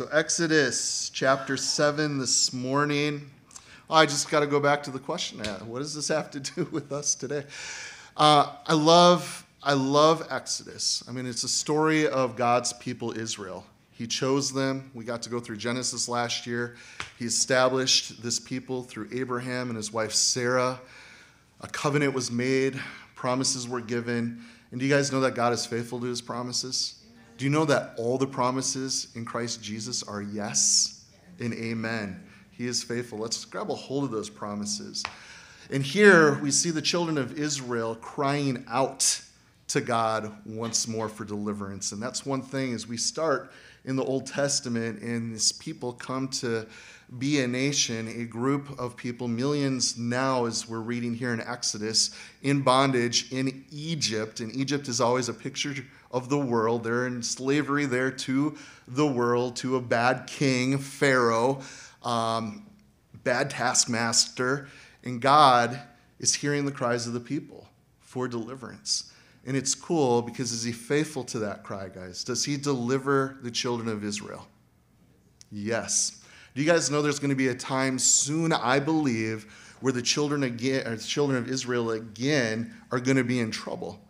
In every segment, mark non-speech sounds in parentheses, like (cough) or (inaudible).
So, Exodus chapter 7 this morning. Oh, I just got to go back to the question uh, what does this have to do (laughs) with us today? Uh, I love I love Exodus. I mean, it's a story of God's people, Israel. He chose them. We got to go through Genesis last year. He established this people through Abraham and his wife Sarah. A covenant was made, promises were given. And do you guys know that God is faithful to his promises? Do you know that all the promises in Christ Jesus are yes and amen? He is faithful. Let's grab a hold of those promises. And here we see the children of Israel crying out to God once more for deliverance. And that's one thing as we start in the Old Testament and this people come to be a nation, a group of people, millions now, as we're reading here in Exodus, in bondage in Egypt. And Egypt is always a picture of the world. They're in slavery there to the world, to a bad king, Pharaoh, um, bad taskmaster. And God is hearing the cries of the people for deliverance. And it's cool because is he faithful to that cry, guys? Does he deliver the children of Israel? Yes. Do you guys know there's going to be a time soon, I believe, where the children again, the children of Israel again are going to be in trouble?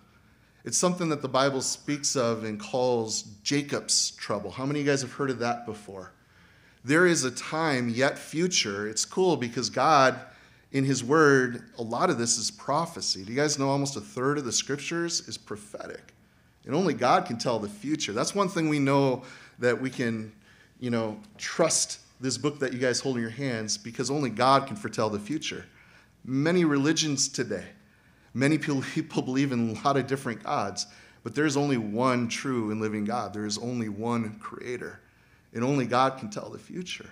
It's something that the Bible speaks of and calls Jacob's trouble. How many of you guys have heard of that before? There is a time yet future. It's cool because God, in His Word, a lot of this is prophecy. Do you guys know almost a third of the scriptures is prophetic? And only God can tell the future. That's one thing we know that we can, you know, trust this book that you guys hold in your hands because only God can foretell the future. Many religions today, Many people (laughs) people believe in a lot of different gods, but there's only one true and living God. There is only one creator, and only God can tell the future.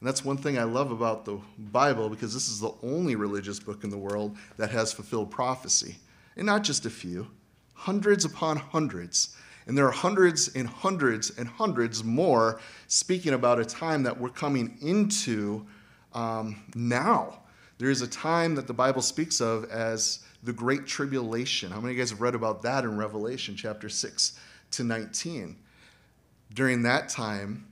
And that's one thing I love about the Bible because this is the only religious book in the world that has fulfilled prophecy. And not just a few, hundreds upon hundreds. And there are hundreds and hundreds and hundreds more speaking about a time that we're coming into um, now. There is a time that the Bible speaks of as the Great Tribulation. How many of you guys have read about that in Revelation chapter 6 to 19? During that time,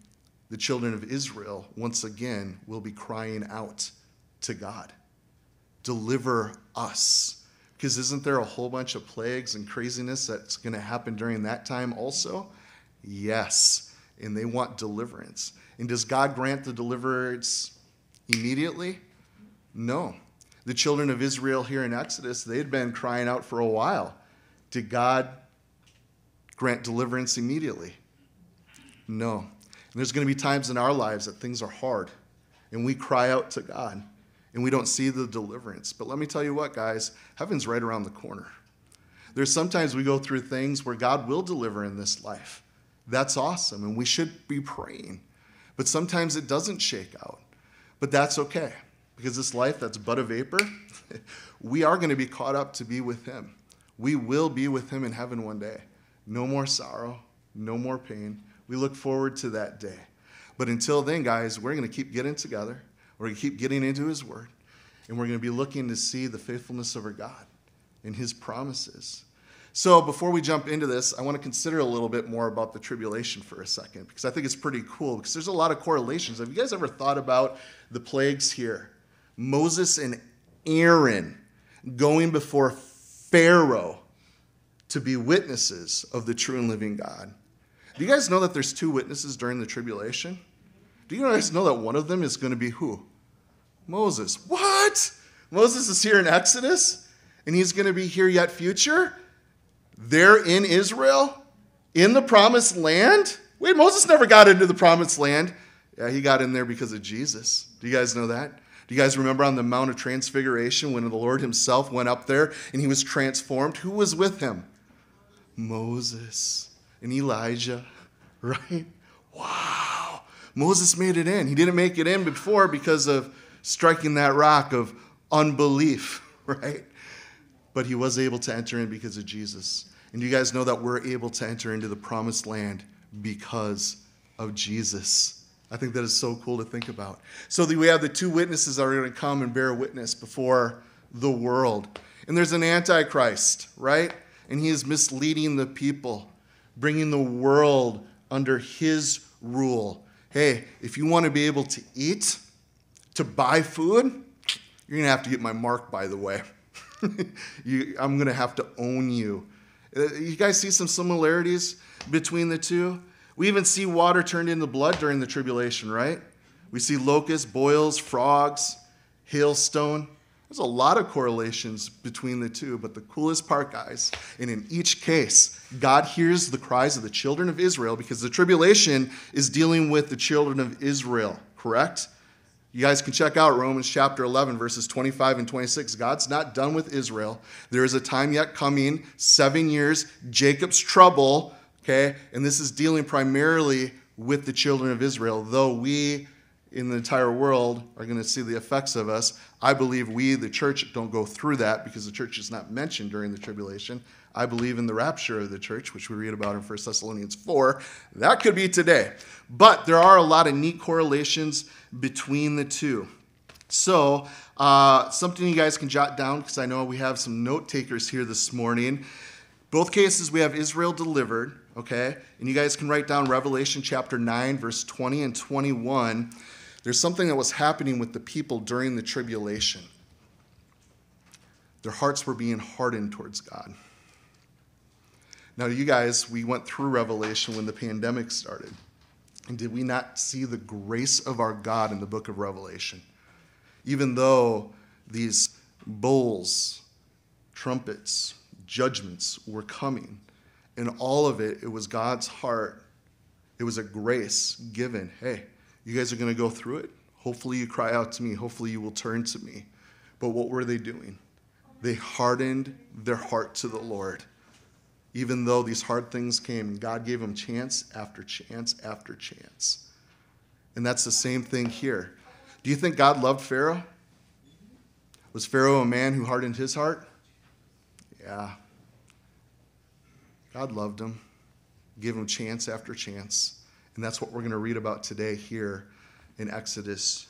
the children of Israel once again will be crying out to God Deliver us. Because isn't there a whole bunch of plagues and craziness that's going to happen during that time also? Yes. And they want deliverance. And does God grant the deliverance immediately? No the children of Israel here in Exodus, they had been crying out for a while. Did God grant deliverance immediately? No. And there's going to be times in our lives that things are hard and we cry out to God and we don't see the deliverance. But let me tell you what, guys, heaven's right around the corner. There's sometimes we go through things where God will deliver in this life. That's awesome, and we should be praying. But sometimes it doesn't shake out. But that's okay because this life that's but a vapor, (laughs) we are going to be caught up to be with Him. We will be with Him in heaven one day. No more sorrow, no more pain. We look forward to that day. But until then, guys, we're going to keep getting together. We're going to keep getting into His Word. And we're going to be looking to see the faithfulness of our God and His promises. So, before we jump into this, I want to consider a little bit more about the tribulation for a second because I think it's pretty cool because there's a lot of correlations. Have you guys ever thought about the plagues here? Moses and Aaron going before Pharaoh to be witnesses of the true and living God. Do you guys know that there's two witnesses during the tribulation? Do you guys know that one of them is going to be who? Moses. What? Moses is here in Exodus and he's going to be here yet future? There in Israel? In the promised land? Wait, Moses never got into the promised land. Yeah, he got in there because of Jesus. Do you guys know that? Do you guys remember on the Mount of Transfiguration when the Lord Himself went up there and He was transformed? Who was with Him? Moses and Elijah, (laughs) right? Wow. Moses made it in. He didn't make it in before because of striking that rock of unbelief, (laughs) right? But he was able to enter in because of Jesus. And you guys know that we're able to enter into the promised land because of Jesus. I think that is so cool to think about. So we have the two witnesses that are going to come and bear witness before the world. And there's an antichrist, right? And he is misleading the people, bringing the world under his rule. hey, if you want to be able to eat, to buy food, you're going to have to get my mark, by the way. (laughs) you, I'm going to have to own you. Uh, you guys see some similarities between the two? We even see water turned into blood during the tribulation, right? We see locusts, boils, frogs, hailstone. There's a lot of correlations between the two, but the coolest part, guys, and in each case, God hears the cries of the children of Israel because the tribulation is dealing with the children of Israel, correct? You guys can check out Romans chapter 11, verses 25 and 26. God's not done with Israel. There is a time yet coming, seven years, Jacob's trouble, okay? And this is dealing primarily with the children of Israel, though we in the entire world are going to see the effects of us. I believe we, the church, don't go through that because the church is not mentioned during the tribulation. I believe in the rapture of the church, which we read about in 1 Thessalonians 4. That could be today. But there are a lot of neat correlations between the two. So, uh, something you guys can jot down because I know we have some note takers here this morning. Both cases we have Israel delivered, okay? And you guys can write down Revelation chapter 9, verse 20 and 21 there's something that was happening with the people during the tribulation. Their hearts were being hardened towards God. Now, you guys, we went through Revelation when the pandemic started. And did we not see the grace of our God in the book of Revelation? Even though these bowls, trumpets, judgments were coming, in all of it, it was God's heart. It was a grace given. Hey, you guys are going to go through it. Hopefully, you cry out to me. Hopefully, you will turn to me. But what were they doing? They hardened their heart to the Lord. Even though these hard things came, God gave them chance after chance after chance. And that's the same thing here. Do you think God loved Pharaoh? Was Pharaoh a man who hardened his heart? Yeah. God loved him, gave him chance after chance. And that's what we're going to read about today here in Exodus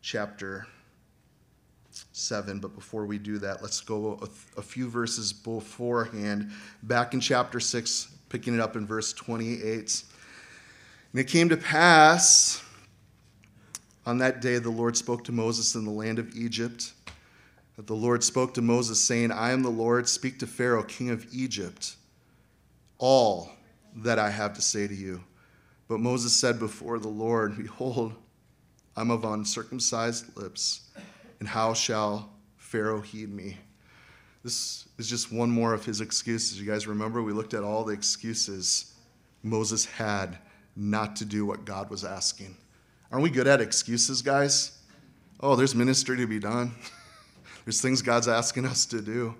chapter 7. But before we do that, let's go a, a, few verses beforehand. Back in chapter 6, picking it up in verse 28. And it came to pass on that day the Lord spoke to Moses in the land of Egypt. That the Lord spoke to Moses, saying, I am the Lord, speak to Pharaoh, king of Egypt, all that I have to say to you. But Moses said before the Lord, Behold, I'm of uncircumcised lips, and how shall Pharaoh heed me? This is just one more of his excuses. You guys remember we looked at all the excuses Moses had not to do what God was asking. Aren't we good at excuses, guys? Oh, there's ministry to be done. (laughs) there's things God's asking us to do.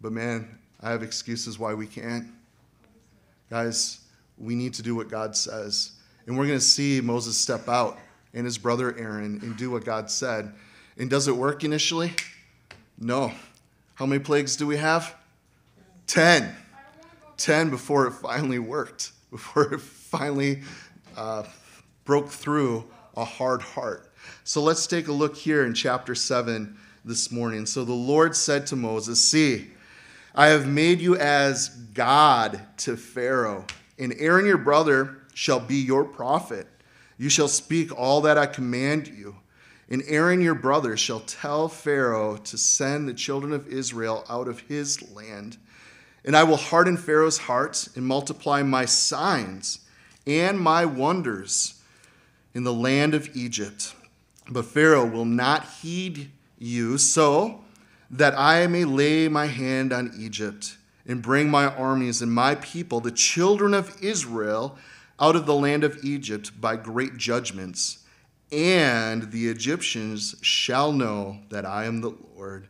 But man, I have excuses why we can't. Guys, we need to do what God says. And we're going to see Moses step out and his brother Aaron and do what God said. And does it work initially? No. How many plagues do we have? Ten. Ten before it finally worked, (laughs) before it finally uh, broke through a hard heart. So let's take a look here in chapter 7 this morning. So the Lord said to Moses, See, I have made you as God to Pharaoh and Aaron your brother shall be your prophet. You shall speak all that I command you. And Aaron your brother shall tell Pharaoh to send the children of Israel out of his land. And I will harden Pharaoh's heart and multiply my signs and my wonders in the land of Egypt. But Pharaoh will not heed you, so that I may lay my hand on Egypt and bring my armies and my people, the children of Israel, out of the land of Egypt by great judgments. And the Egyptians shall know that I am the Lord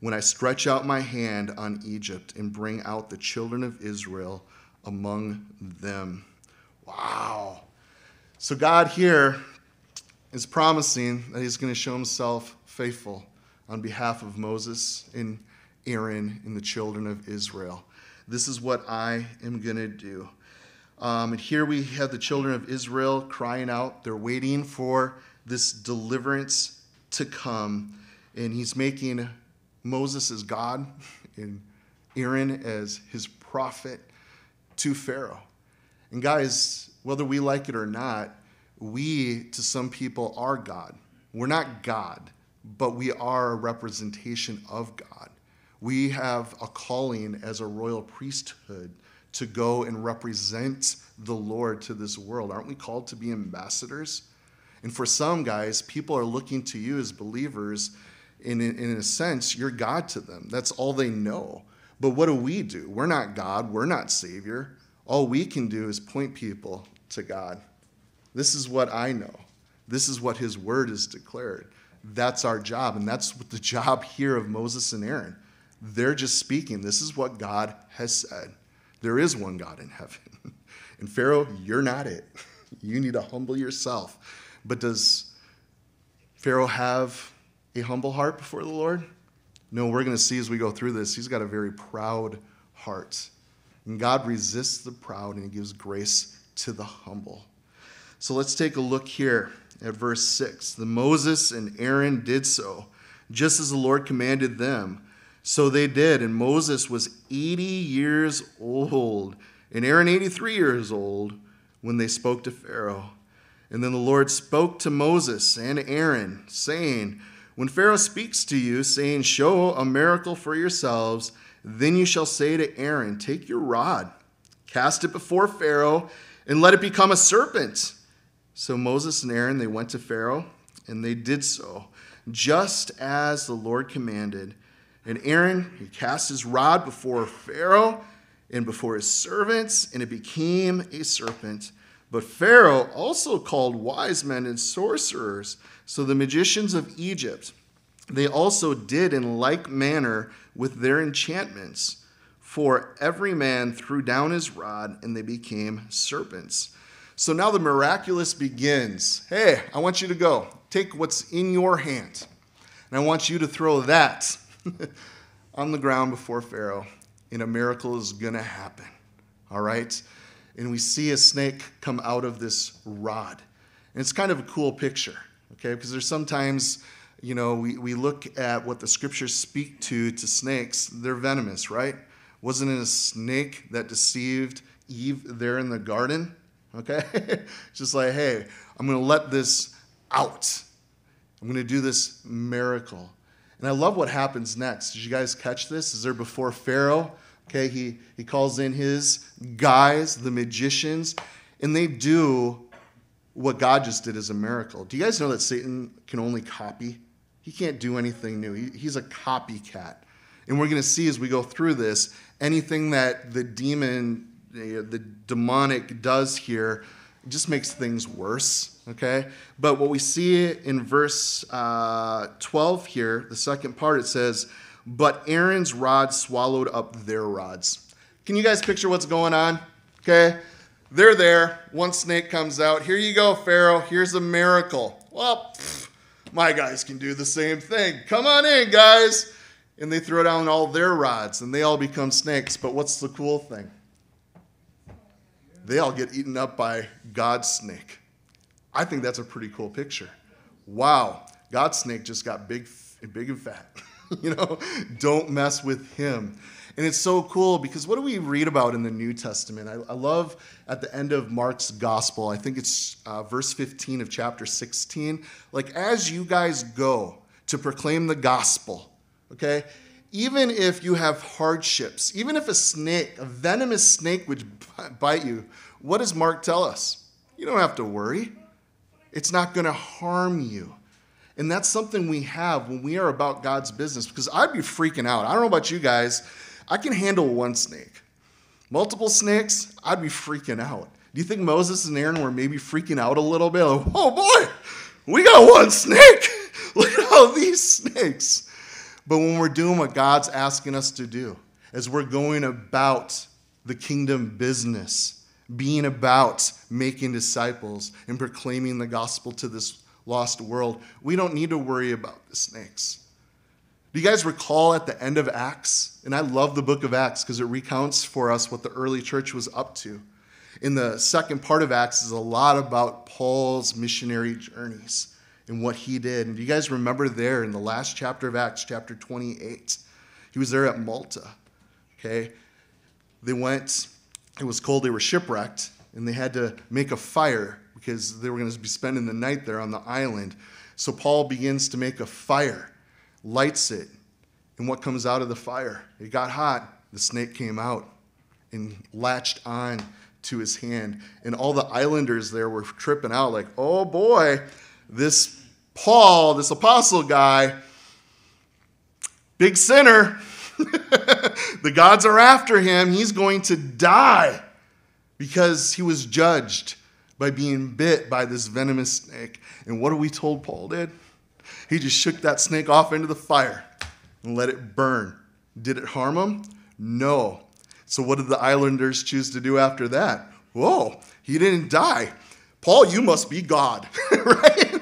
when I stretch out my hand on Egypt and bring out the children of Israel among them. Wow. So, God here is promising that He's going to show Himself faithful on behalf of Moses and Aaron and the children of Israel. This is what I am going to do. Um, and here we have the children of Israel crying out. They're waiting for this deliverance to come. And he's making Moses as God and Aaron as his prophet to Pharaoh. And guys, whether we like it or not, we, to some people, are God. We're not God, but we are a representation of God. We have a calling as a royal priesthood to go and represent the Lord to this world. Aren't we called to be ambassadors? And for some guys, people are looking to you as believers. In, in a sense, you're God to them. That's all they know. But what do we do? We're not God, we're not Savior. All we can do is point people to God. This is what I know. This is what His Word is declared. That's our job. And that's what the (laughs) job here of Moses and Aaron. They're just speaking. This is what God has said. There is one God in heaven. (laughs) And Pharaoh, you're not it. (laughs) You need to humble yourself. But does Pharaoh have a humble heart before the Lord? No, we're going to see as we go through this, he's got a very proud heart. And God resists the proud and he gives grace to the humble. So let's take a look here at verse 6. The Moses and Aaron did so, just as the Lord commanded them. So they did, and Moses was 80 years old, and Aaron 83 years old when they spoke to Pharaoh. And then the Lord spoke to Moses and Aaron, saying, When Pharaoh speaks to you, saying, Show a miracle for yourselves, then you shall say to Aaron, Take your rod, cast it before Pharaoh, and let it become a serpent. So Moses and Aaron, they went to Pharaoh, and they did so, just as the Lord commanded. And Aaron, he cast his rod before Pharaoh and before his servants, and it became a serpent. But Pharaoh also called wise men and sorcerers, so the magicians of Egypt. They also did in like manner with their enchantments. For every man threw down his rod, and they became serpents. So now the miraculous begins. Hey, I want you to go. Take what's in your hand, and I want you to throw that (laughs) on the ground before Pharaoh, and a miracle is going to happen. All right? And we see a snake come out of this rod. And it's kind of a cool picture, okay? Because there's sometimes, you know, we, we look at what the scriptures speak to to snakes. They're venomous, right? Wasn't it a snake that deceived Eve there in the garden? Okay? (laughs) Just like, hey, I'm going to let this out. I'm going to do this miracle. And I love what happens next. Did you guys catch this? Is there before Pharaoh? Okay, he, he calls in his guys, the magicians, and they do what God just did as a miracle. Do you guys know that Satan can only copy? He can't do anything new. He, he's a copycat. And we're going to see as we go through this anything that the demon, the demonic does here just makes things worse, okay? But what we see in verse uh, 12 here, the second part, it says, But Aaron's rod swallowed up their rods. Can you guys picture what's going on? Okay? They're there. One snake comes out. Here you go, Pharaoh. Here's a miracle. Well, pff, my guys can do the same thing. Come on in, guys. And they throw down all their rods and they all become snakes. But what's the cool thing? They all get eaten up by God's snake. I think that's a pretty cool picture. Wow, God's snake just got big, big and fat. (laughs) you know, don't mess with him. And it's so cool because what do we read about in the New Testament? I, I love at the end of Mark's gospel, I think it's uh, verse 15 of chapter 16. Like, as you guys go to proclaim the gospel, okay, even if you have hardships, even if a snake, a venomous snake would bite you, what does Mark tell us? You don't have to worry. It's not going to harm you. And that's something we have when we are about God's business because I'd be freaking out. I don't know about you guys. I can handle one snake. Multiple snakes, I'd be freaking out. Do you think Moses and Aaron were maybe freaking out a little bit? Like, oh boy, we got one snake. (laughs) Look at all these snakes. But when we're doing what God's asking us to do, as we're going about the kingdom business, being about making disciples and proclaiming the gospel to this lost world, we don't need to worry about the snakes. Do you guys recall at the end of Acts? And I love the book of Acts because it recounts for us what the early church was up to. In the second part of Acts is a lot about Paul's missionary journeys and what he did. And do you guys remember there in the last chapter of Acts, chapter 28? He was there at Malta. Okay? They went, it was cold, they were shipwrecked, and they had to make a fire because they were going to be spending the night there on the island. So Paul begins to make a fire, lights it, and what comes out of the fire? It got hot. The snake came out and latched on to his hand. And all the islanders there were tripping out, like, oh boy, this Paul, this apostle guy, big sinner. (laughs) the gods are after him. He's going to die because he was judged by being bit by this venomous snake. And what are we told Paul did? He just shook that snake off into the fire and let it burn. Did it harm him? No. So, what did the islanders choose to do after that? Whoa, he didn't die. Paul, you must be God, (laughs) right?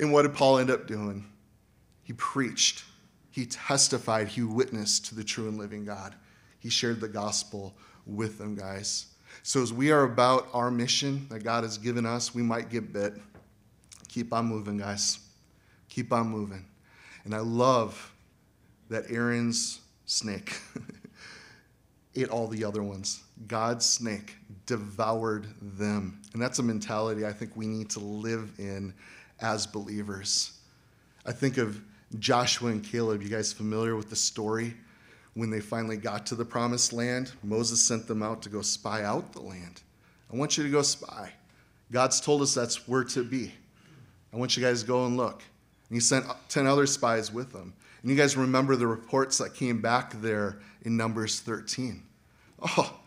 And what did Paul end up doing? He preached, he testified, he witnessed to the true and living God. He shared the gospel with them, guys. So, as we are about our mission that God has given us, we might get bit. Keep on moving, guys. Keep on moving. And I love that Aaron's snake (laughs) ate all the other ones. God's snake devoured them. And that's a mentality I think we need to live in as believers. I think of Joshua and Caleb. You guys familiar with the story? When they finally got to the promised land, Moses sent them out to go spy out the land. I want you to go spy. God's told us that's where to be. I want you guys to go and look. And he sent 10 other spies with them. And you guys remember the reports that came back there in Numbers 13. Oh,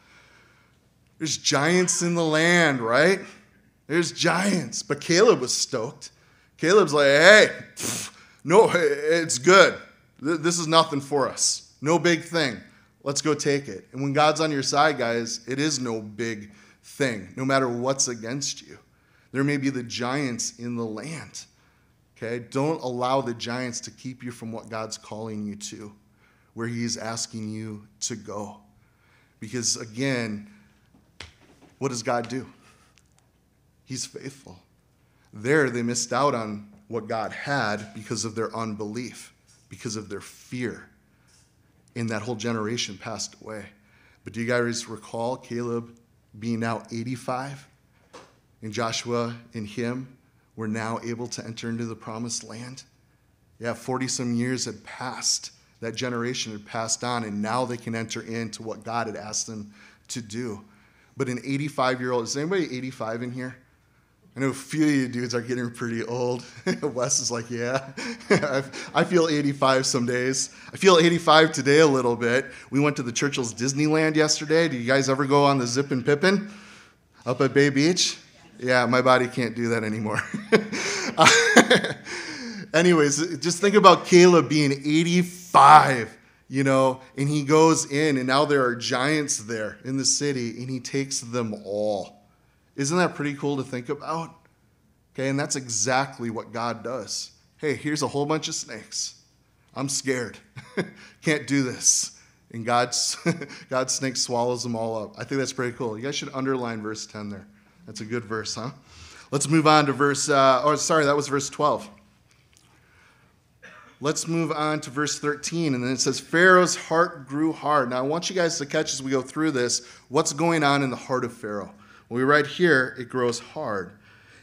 there's giants in the land, right? There's giants. But Caleb was stoked. Caleb's like, hey, no, it's good. This is nothing for us. No big thing. Let's go take it. And when God's on your side, guys, it is no big thing, no matter what's against you. There may be the giants in the land. Okay? Don't allow the giants to keep you from what God's calling you to, where He's asking you to go. Because again, what does God do? He's faithful. There, they missed out on what God had because of their unbelief, because of their fear. And that whole generation passed away. But do you guys recall Caleb being now 85? And Joshua and him were now able to enter into the promised land? Yeah, 40 some years had passed. That generation had passed on, and now they can enter into what God had asked them to do. But an 85 year old, is anybody 85 in here? I know a few of you dudes are getting pretty old. (laughs) Wes is like, yeah, (laughs) I feel 85 some days. I feel 85 today a little bit. We went to the Churchill's Disneyland yesterday. Do you guys ever go on the Zippin Pippin up at Bay Beach? Yeah, my body can't do that anymore. (laughs) anyways, just think about Caleb being 85, you know, and he goes in, and now there are giants there in the city, and he takes them all. Isn't that pretty cool to think about? Okay, and that's exactly what God does. Hey, here's a whole bunch of snakes. I'm scared. (laughs) Can't do this. And God's, (laughs) God's snake swallows them all up. I think that's pretty cool. You guys should underline verse 10 there. That's a good verse, huh? Let's move on to verse, uh, oh, sorry, that was verse 12. Let's move on to verse 13. And then it says, Pharaoh's heart grew hard. Now, I want you guys to catch as we go through this what's going on in the heart of Pharaoh. Well, we write here, it grows hard.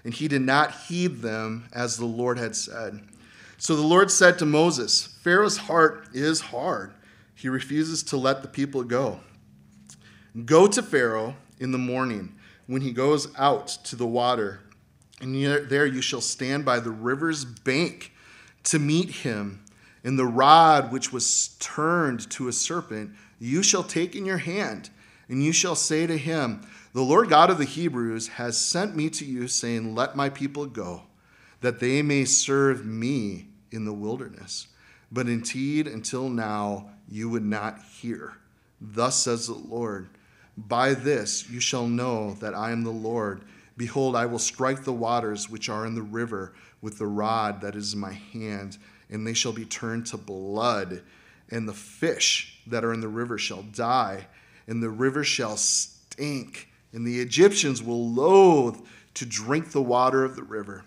And he did not heed them as the Lord had said. So the Lord said to Moses, Pharaoh's heart is hard. He refuses to let the people go. Go to Pharaoh in the morning when he goes out to the water, and there you shall stand by the river's bank to meet him. And the rod which was turned to a serpent you shall take in your hand, and you shall say to him, The Lord God of the Hebrews has sent me to you, saying, Let my people go, that they may serve me in the wilderness. But indeed, until now, you would not hear. Thus says the Lord. By this you shall know that I am the Lord. Behold, I will strike the waters which are in the river with the rod that is in my hand, and they shall be turned to blood. And the fish that are in the river shall die, and the river shall stink, and the Egyptians will loathe to drink the water of the river.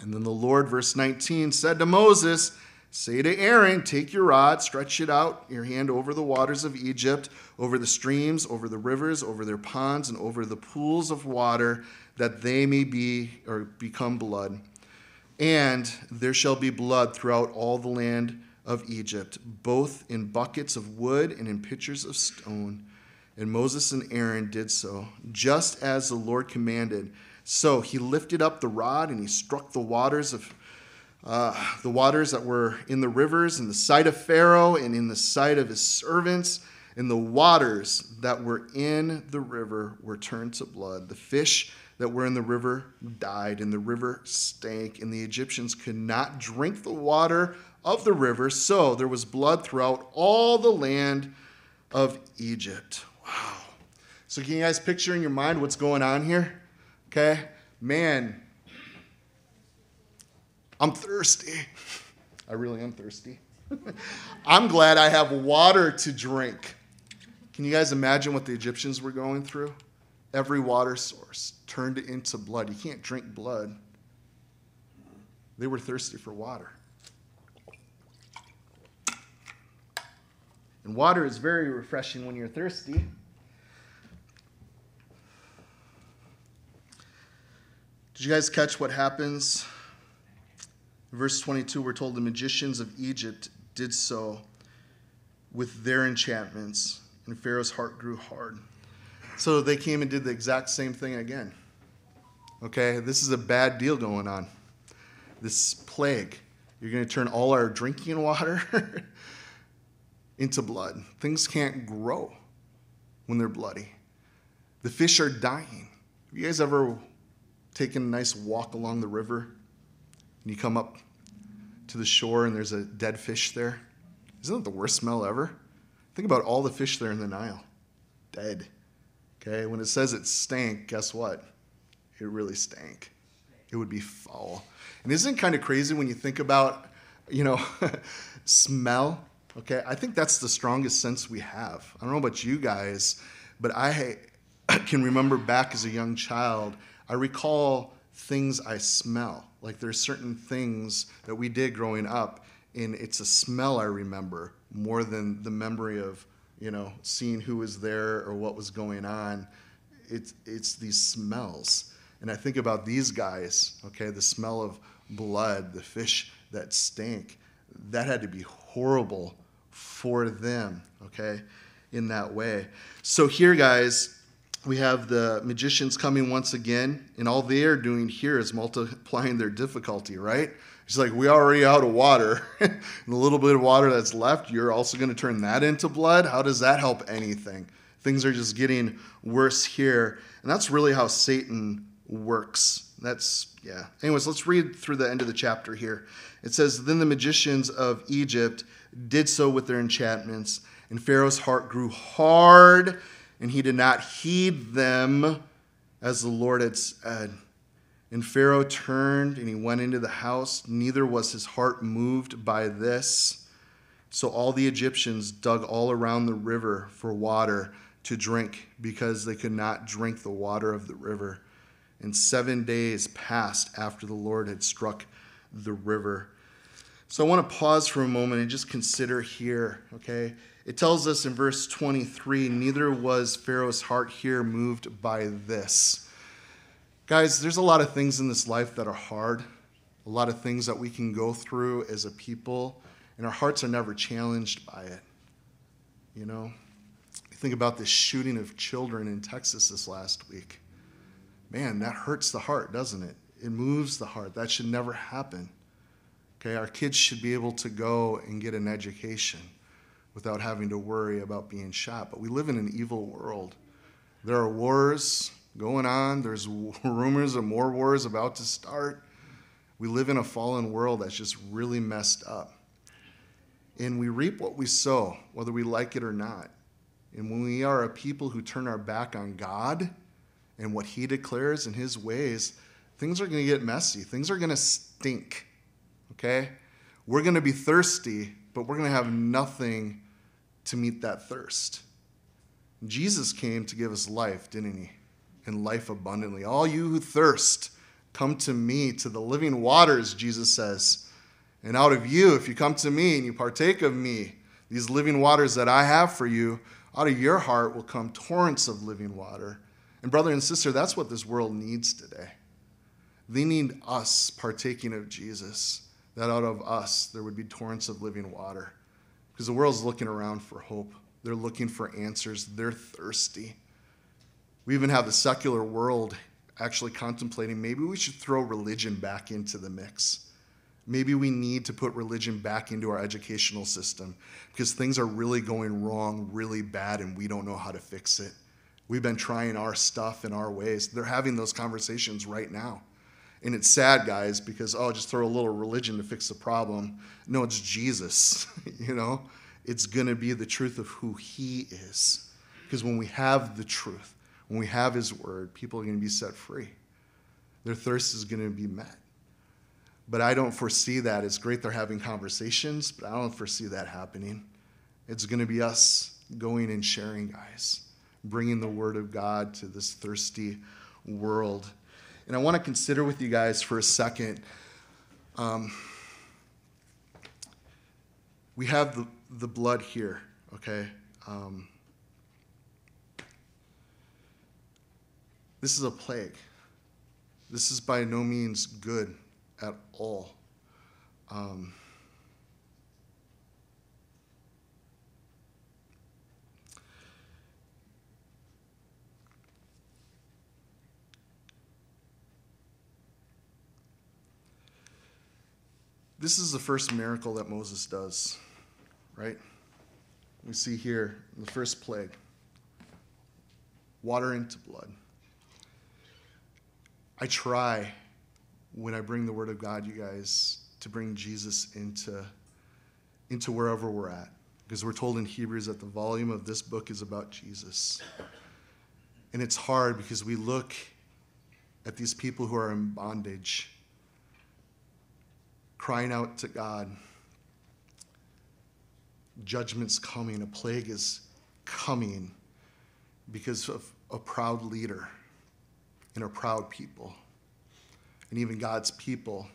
And then the Lord, verse 19, said to Moses, Say to Aaron, Take your rod, stretch it out, your hand over the waters of Egypt, over the streams, over the rivers, over their ponds, and over the pools of water, that they may be or become blood. And there shall be blood throughout all the land of Egypt, both in buckets of wood and in pitchers of stone. And Moses and Aaron did so, just as the Lord commanded. So he lifted up the rod and he struck the waters of uh, the waters that were in the rivers in the sight of Pharaoh and in the sight of his servants. And the waters that were in the river were turned to blood. The fish that were in the river died, and the river stank, and the Egyptians could not drink the water of the river. So there was blood throughout all the land of Egypt. Wow. So, can you guys picture in your mind what's going on here? Okay. Man, I'm thirsty. I really am thirsty. (laughs) I'm glad I have water to drink. Can you guys imagine what the Egyptians were going through? Every water source turned into blood. You can't drink blood. They were thirsty for water. And water is very refreshing when you're thirsty. Did you guys catch what happens? Verse 22, we're told the magicians of Egypt did so with their enchantments, and Pharaoh's heart grew hard. So they came and did the exact same thing again. Okay, this is a bad deal going on. This plague. You're going to turn all our drinking water (laughs) into blood. Things can't grow when they're bloody. The fish are dying. Have you guys ever taken a nice walk along the river and you come up to the shore and there's a dead fish there? Isn't that the worst smell ever? Think about all the fish there in the Nile. Dead. Okay, when it says it stank, guess what? It really stank. It would be foul. And isn't it kind of crazy when you think about, you know, (laughs) smell? Okay, I think that's the strongest sense we have. I don't know about you guys, but I (coughs) can remember back as a young child, I recall things I smell. Like there's certain things that we did growing up, and it's a smell I remember more than the memory of, you know, seeing who was there or what was going on. It's, it's these smells. And I think about these guys, okay, the smell of blood, the fish that stink. That had to be horrible for them, okay, in that way. So here, guys, we have the magicians coming once again, and all they are doing here is multiplying their difficulty, right? It's like we already out of water, (laughs) and the little bit of water that's left, you're also going to turn that into blood. How does that help anything? Things are just getting worse here, and that's really how Satan works. That's yeah. Anyways, let's read through the end of the chapter here. It says, "Then the magicians of Egypt." did so with their enchantments. And Pharaoh's heart grew hard, and he did not heed them as the Lord had said. And Pharaoh turned and he went into the house. Neither was his heart moved by this. So all the Egyptians dug all around the river for water to drink because they could not drink the water of the river. And seven days passed after the Lord had struck the river. So I want to pause for a moment and just consider here, okay? It tells us in verse 23 neither was Pharaoh's heart here moved by this. Guys, there's a lot of things in this life that are hard, a lot of things that we can go through as a people, and our hearts are never challenged by it. You know? Think about the shooting of children in Texas this last week. Man, that hurts the heart, doesn't it? It moves the heart. That should never happen. Okay, our kids should be able to go and get an education without having to worry about being shot. But we live in an evil world. There are wars going on, there's (laughs) rumors of more wars about to start. We live in a fallen world that's just really messed up. And we reap what we sow, whether we like it or not. And when we are a people who turn our back on God and what He declares in His ways, things are going to get messy. Things are going to stink okay? We're going to be thirsty, but we're going to have nothing to meet that thirst. Jesus came to give us life, didn't he? And life abundantly. All you who thirst, come to me, to the living waters, Jesus says. And out of you, if you come to me and you partake of me, these living waters that I have for you, out of your heart will come torrents of living water. And, brother and sister, that's what this world needs today. They need us partaking of Jesus, that out of us there would be torrents of living water. Because the world's looking around for hope, they're looking for answers, they're thirsty. We even have the secular world actually contemplating maybe we should throw religion back into the mix. Maybe we need to put religion back into our educational system because things are really going wrong, really bad, and we don't know how to fix it. We've been trying our stuff in our ways. They're having those conversations right now. And it's sad, guys, because, oh, just throw a little religion to fix the problem. No, it's Jesus, (laughs) you know? It's going to be the truth of who he is. Because when we have the truth, when we have his word, people are going to be set free. Their thirst is going to be met. But I don't foresee that. It's great they're having conversations, but I don't foresee that happening. It's going to be us going and sharing, guys, bringing the word of God to this thirsty world. And I want to consider with you guys for a second. Um, we have the, the blood here, okay? Um, this is a plague. This is by no means good at all. Um, this is the first miracle that Moses does, right? We see here the first plague water into blood. I try when I bring the word of God, you guys, to bring Jesus into, into wherever we're at. Because we're told in Hebrews that the volume of this book is about Jesus. And it's hard because we look at these people who are in bondage, crying out to God. Judgment's coming, a plague is coming because of a proud leader and a proud people and even God's people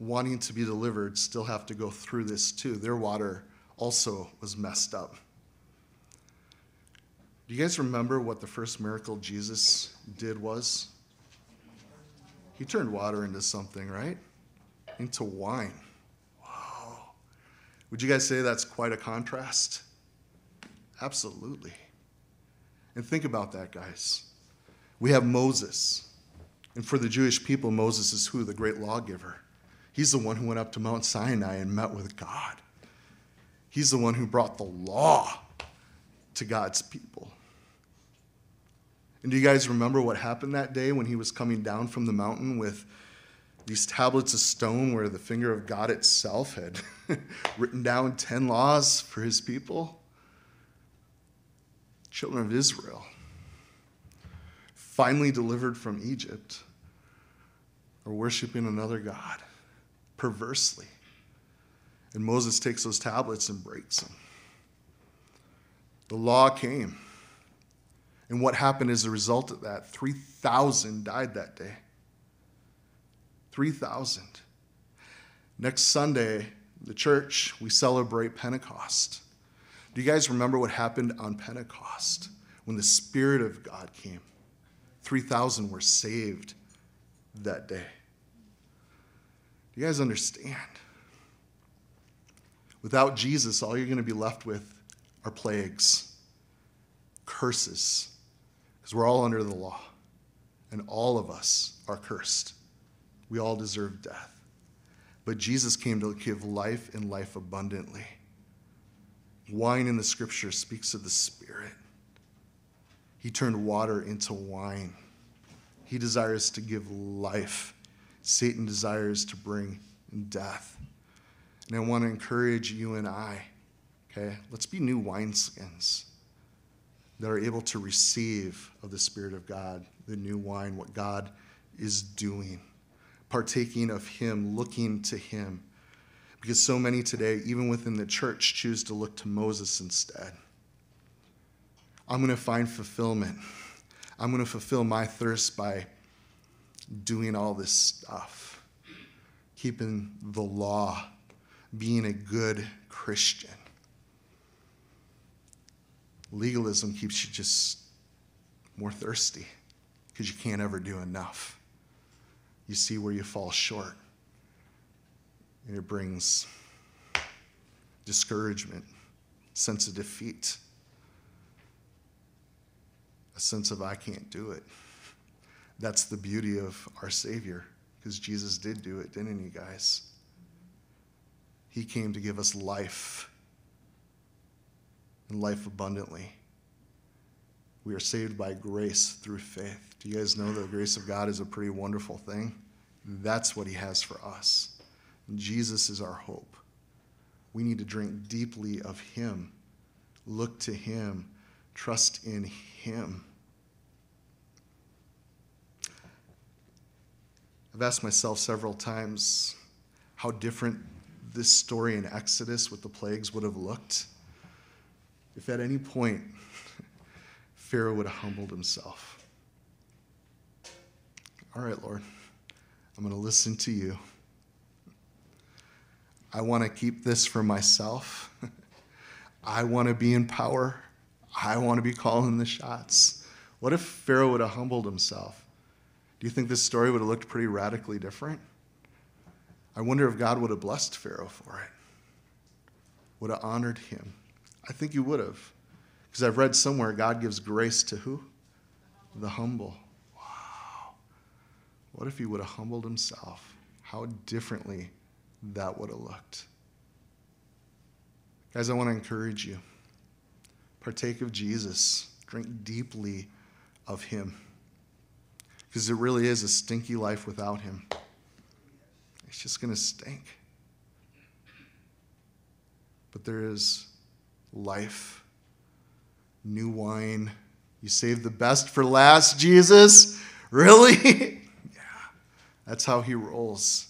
wanting to be delivered still have to go through this too. Their water also was messed up. Do you guys remember what the first miracle Jesus did was? He turned water into something, right? Into wine. Wow. Would you guys say that's quite a contrast? Absolutely. And think about that, guys. We have Moses and for the Jewish people, Moses is who? The great lawgiver. He's the one who went up to Mount Sinai and met with God. He's the one who brought the law to God's people. And do you guys remember what happened that day when he was coming down from the mountain with these tablets of stone where the finger of God itself had (laughs) written down 10 laws for his people? Children of Israel, finally delivered from Egypt are worshiping another God perversely. And Moses takes those tablets and breaks them. The law came. And what happened as a result of that? 3,000 died that day. 3,000. Next Sunday, the church, we celebrate Pentecost. Do you guys remember what happened on Pentecost when the Spirit of God came? 3,000 were saved that day. Do you guys understand? Without Jesus, all you're going to be left with are plagues, curses, because we're all under the law, and all of us are cursed. We all deserve death. But Jesus came to give life and life abundantly. Wine in the scripture speaks of the Spirit. He turned water into wine. He desires to give life. Satan desires to bring death. And I want to encourage you and I, okay, let's be new wineskins that are able to receive of the Spirit of God, the new wine, what God is doing, partaking of Him, looking to Him. Because so many today, even within the church, choose to look to Moses instead. I'm going to find fulfillment. I'm going to fulfill my thirst by doing all this stuff, keeping the law, being a good Christian. Legalism keeps you just more thirsty. because you can't ever do enough. You see where you fall short. And it brings discouragement, sense of defeat, a sense of I can't do it. That's the beauty of our Savior, because Jesus did do it, didn't he, guys? He came to give us life and life abundantly. We are saved by grace through faith. Do you guys know that the grace of God is a pretty wonderful thing? That's what He has for us. Jesus is our hope. We need to drink deeply of Him, look to Him, trust in Him. I've asked myself several times how different this story in Exodus with the plagues would have looked if at any point Pharaoh would have humbled himself. All right, Lord, I'm going to listen to you. I want to keep this for myself. (laughs) I want to be in power. I want to be calling the shots. What if Pharaoh would have humbled himself? Do you think this story would have looked pretty radically different? I wonder if God would have blessed Pharaoh for it, would have honored him. I think he would have. Because I've read somewhere God gives grace to who? The humble. Wow. What if he would have humbled himself? How differently that would have looked. Guys, I want to encourage you. Partake of Jesus, drink deeply of him. Because it really is a stinky life without him. It's just going to stink. But there is life new wine. You saved the best for last, Jesus? Really? (laughs) yeah. That's how he rolls.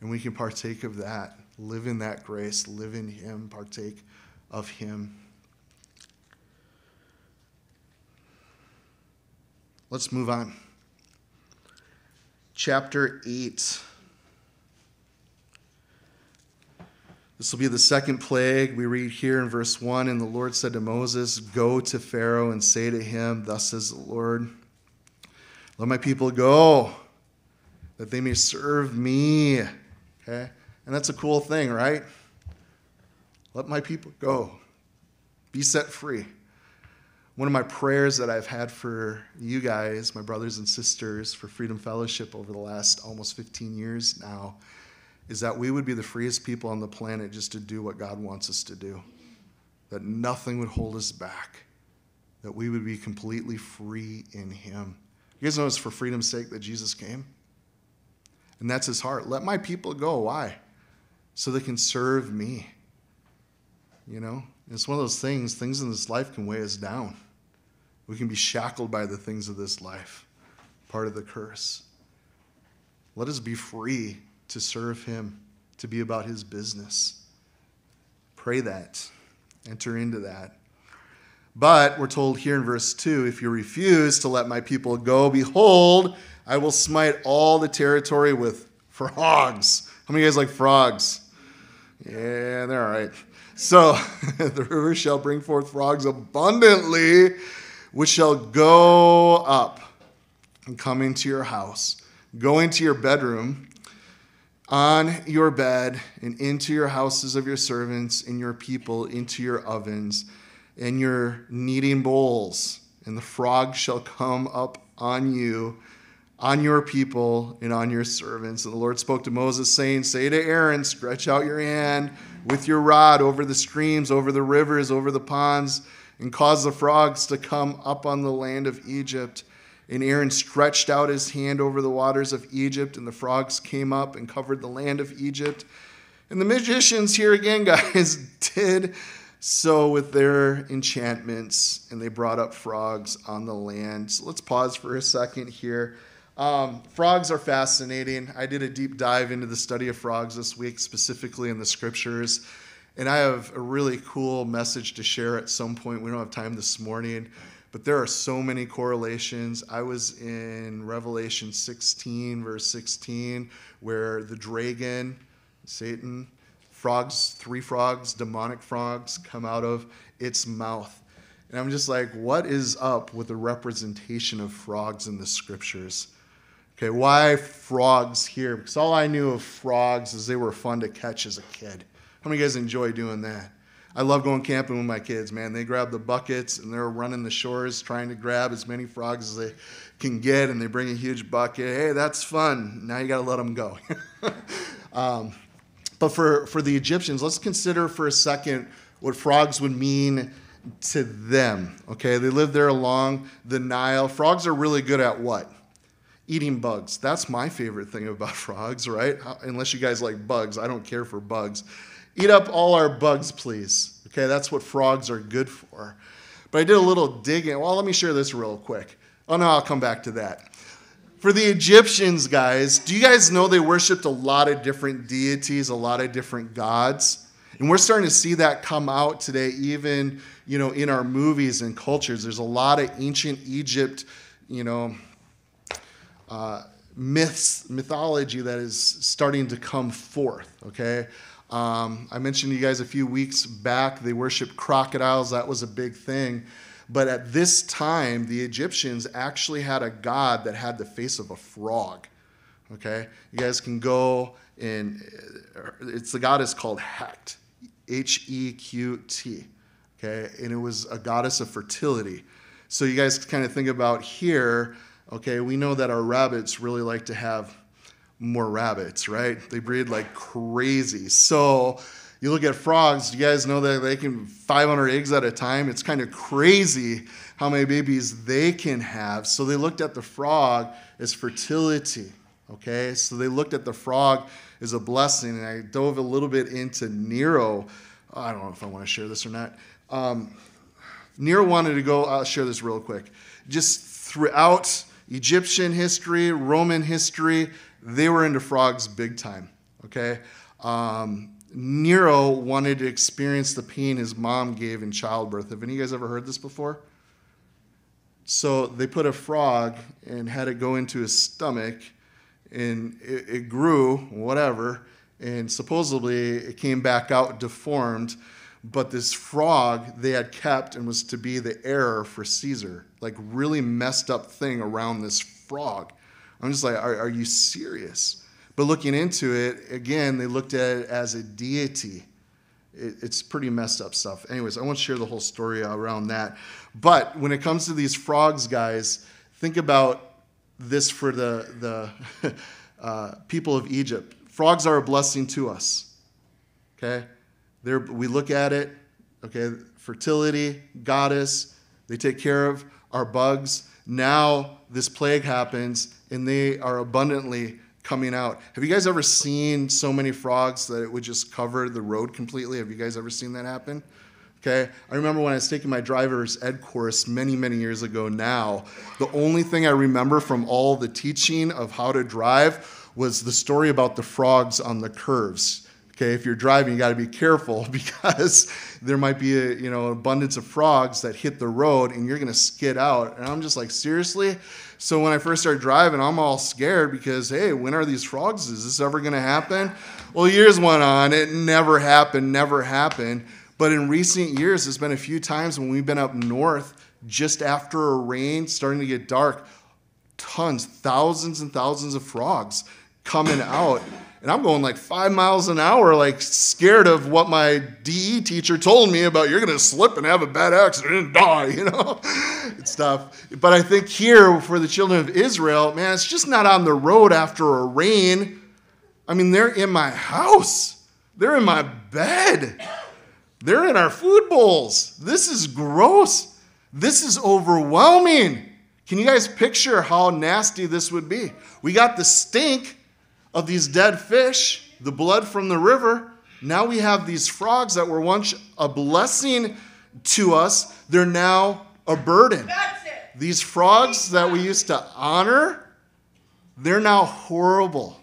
And we can partake of that, live in that grace, live in him, partake of him. Let's move on. Chapter 8. This will be the second plague. We read here in verse 1 And the Lord said to Moses, Go to Pharaoh and say to him, Thus says the Lord, Let my people go, that they may serve me. Okay? And that's a cool thing, right? Let my people go. Be set free. One of my prayers that I've had for you guys, my brothers and sisters, for Freedom Fellowship over the last almost 15 years now is that we would be the freest people on the planet just to do what God wants us to do. That nothing would hold us back. That we would be completely free in Him. You guys know it's for freedom's sake that Jesus came? And that's His heart. Let my people go. Why? So they can serve me. You know? It's one of those things, things in this life can weigh us down. We can be shackled by the things of this life, part of the curse. Let us be free to serve Him, to be about His business. Pray that. Enter into that. But we're told here in verse 2 if you refuse to let my people go, behold, I will smite all the territory with frogs. How many of you guys like frogs? Yeah, they're all right. So (laughs) the river shall bring forth frogs abundantly, which shall go up and come into your house, go into your bedroom, on your bed and into your houses of your servants and your people into your ovens and your kneading bowls. And the frog shall come up on you on your people and on your servants. And the lord spoke to moses saying say to aaron stretch out your hand with your rod over the streams over the rivers over the ponds and cause the frogs to come up on the land of egypt and Aaron stretched out his hand over the waters of Egypt, and the frogs came up and covered the land of Egypt. And the magicians, here again, (laughs) guys, did so with their enchantments, and they brought up frogs on the land. So let's pause for a second here. Um, frogs are fascinating. I did a deep dive into the study of frogs this week, specifically in the scriptures. And I have a really cool message to share at some point. We don't have time this morning but there are so many correlations. I was in Revelation 16, verse 16, where the dragon, Satan, frogs, three frogs, demonic frogs, come out of its mouth. And I'm just like, what is up with the representation of frogs in the scriptures? Okay, why frogs here? Because all I knew of frogs is they were fun to catch as a kid. How many of you guys enjoy doing that? I love going camping with my kids, man. They grab the buckets and they're running the shores trying to grab as many frogs as they can get, and they bring a huge bucket. Hey, that's fun. Now you got to let them go. (laughs) um, but for, for the Egyptians, let's consider for a second what frogs would mean to them. Okay, they live there along the Nile. Frogs are really good at what? Eating bugs. That's my favorite thing about (laughs) frogs, right? Unless you guys like bugs, I don't care for bugs. Eat up all our bugs, please. Okay, that's what frogs are good for. But I did a little digging. Well, let me share this real quick. Oh, no, I'll come back to that. For the Egyptians, guys, do you guys know they worshiped a lot of different deities, a lot of different gods? And we're starting to see that come out today, even you know, in our movies and cultures. There's a lot of ancient Egypt, you know, uh, myths, mythology that is starting to come forth. Okay, um, I mentioned to you guys a few weeks back, they worshiped crocodiles. That was a big thing. But at this time, the Egyptians actually had a god that had the face of a frog. Okay? You guys can go and uh, it's the goddess called Heqt, H E Q T. Okay? And it was a goddess of fertility. So you guys kind of think about here, okay, we know that our rabbits really like to have more rabbits, right? They breed like crazy. So you look at frogs, you guys know that they can 500 eggs at a time. It's kind of crazy how many babies they can have. So they looked at the frog as fertility, okay? So they looked at the frog as a blessing. And I dove a little bit into Nero. I don't know if I want to share this or not. Um, Nero wanted to go, I'll share this real quick. Just throughout Egyptian history, Roman history, they were into frogs big time, okay? Um, Nero wanted to experience the pain his mom gave in childbirth. Have any of you guys ever heard this before? So they put a frog and had it go into his stomach, and it, it grew, whatever, and supposedly it came back out deformed. But this frog they had kept and was to be the heir for Caesar. Like, really messed up thing around this frog. I'm just like, are, are you serious? But looking into it, again, they looked at it as a deity. It, it's pretty messed up stuff. Anyways, I won't share the whole story around that. But when it comes to these frogs, guys, think about this for the, the (laughs) uh, people of Egypt. Frogs are a blessing to us. Okay? They're, we look at it, okay, fertility, goddess, they take care of our bugs. Now this plague happens, and they are abundantly coming out. Have you guys ever seen so many frogs that it would just cover the road completely? Have you guys ever seen that happen? Okay, I remember when I was taking my driver's ed course many, many years ago now, the only thing I remember from all the teaching of how to drive was the story about the frogs on the curves. Okay, if you're driving, you got to be careful (laughs) because there might be a you know an abundance of frogs that hit the road and you're to skid out. And I'm just like, seriously? So when I first started driving, I'm all scared because hey, when are these frogs? Is this ever to happen? Well, years went on, it never happened, never happened. But in recent years, there's been a few times when we've been up north just after a rain, starting to get dark, tons, thousands and thousands of frogs coming out and I'm going like five miles an hour, like scared of what my DE teacher told me about you're to slip and have a bad accident and die, (laughs) you know, stuff. But I think here for the children of Israel, man, it's just not on the road after a rain. I mean, they're in my house, they're in my bed, they're in our food bowls. This is gross. This is overwhelming. Can you guys picture how nasty this would be? We got the stink of these dead fish, the blood from the river. Now we have these frogs that were once a blessing to us, they're now a burden. These frogs that we used to honor, they're now horrible.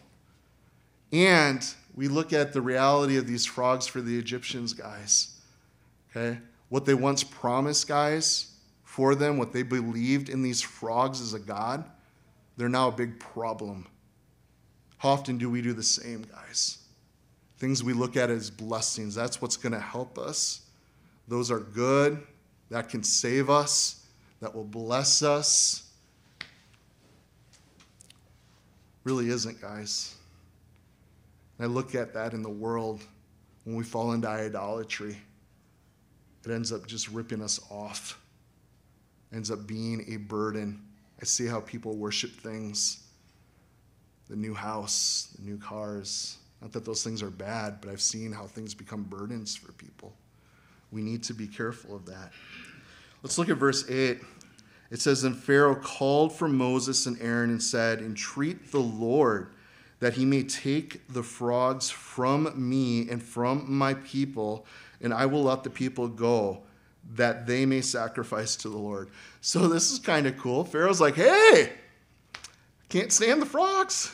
And we look at the reality of these frogs for the Egyptians, guys. Okay? What they once promised, guys, for them, what they believed in these frogs as a god, they're now a big problem. How often do we do the same, guys? Things we look at as blessings, that's what's going to help us. Those are good, that can save us, that will bless us. Really isn't, guys. I look at that in the world when we fall into idolatry. It ends up just ripping us off, it ends up being a burden. I see how people worship things the new house, the new cars. Not that those things are bad, but I've seen how things become burdens for people. We need to be careful of that. Let's look at verse 8. It says, Then Pharaoh called for Moses and Aaron and said, Entreat the Lord that he may take the frogs from me and from my people, and I will let the people go, that they may sacrifice to the Lord. So this is kind of cool. Pharaoh's like, Hey, can't stand the frogs.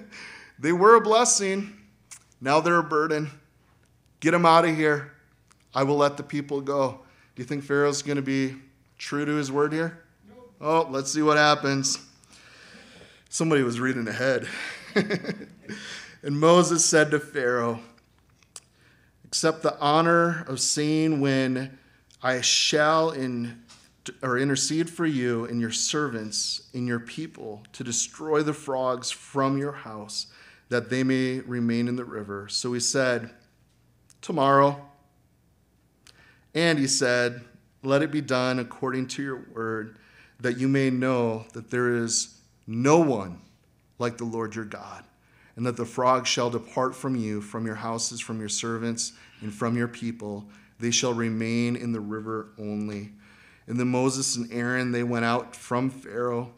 (laughs) they were a blessing. Now they're a burden. Get them out of here. I will let the people go. Do you think Pharaoh's going to be true to his word here? No. Oh, let's see what happens. Somebody was reading ahead. (laughs) and Moses said to Pharaoh, Accept the honor of saying when I shall in or intercede for you and your servants and your people to destroy the frogs from your house, that they may remain in the river. So he said, Tomorrow. And he said, Let it be done according to your word, that you may know that there is no one like the Lord your God, and that the frogs shall depart from you, from your houses, from your servants, and from your people. They shall remain in the river only. And then Moses and Aaron, they went out from Pharaoh.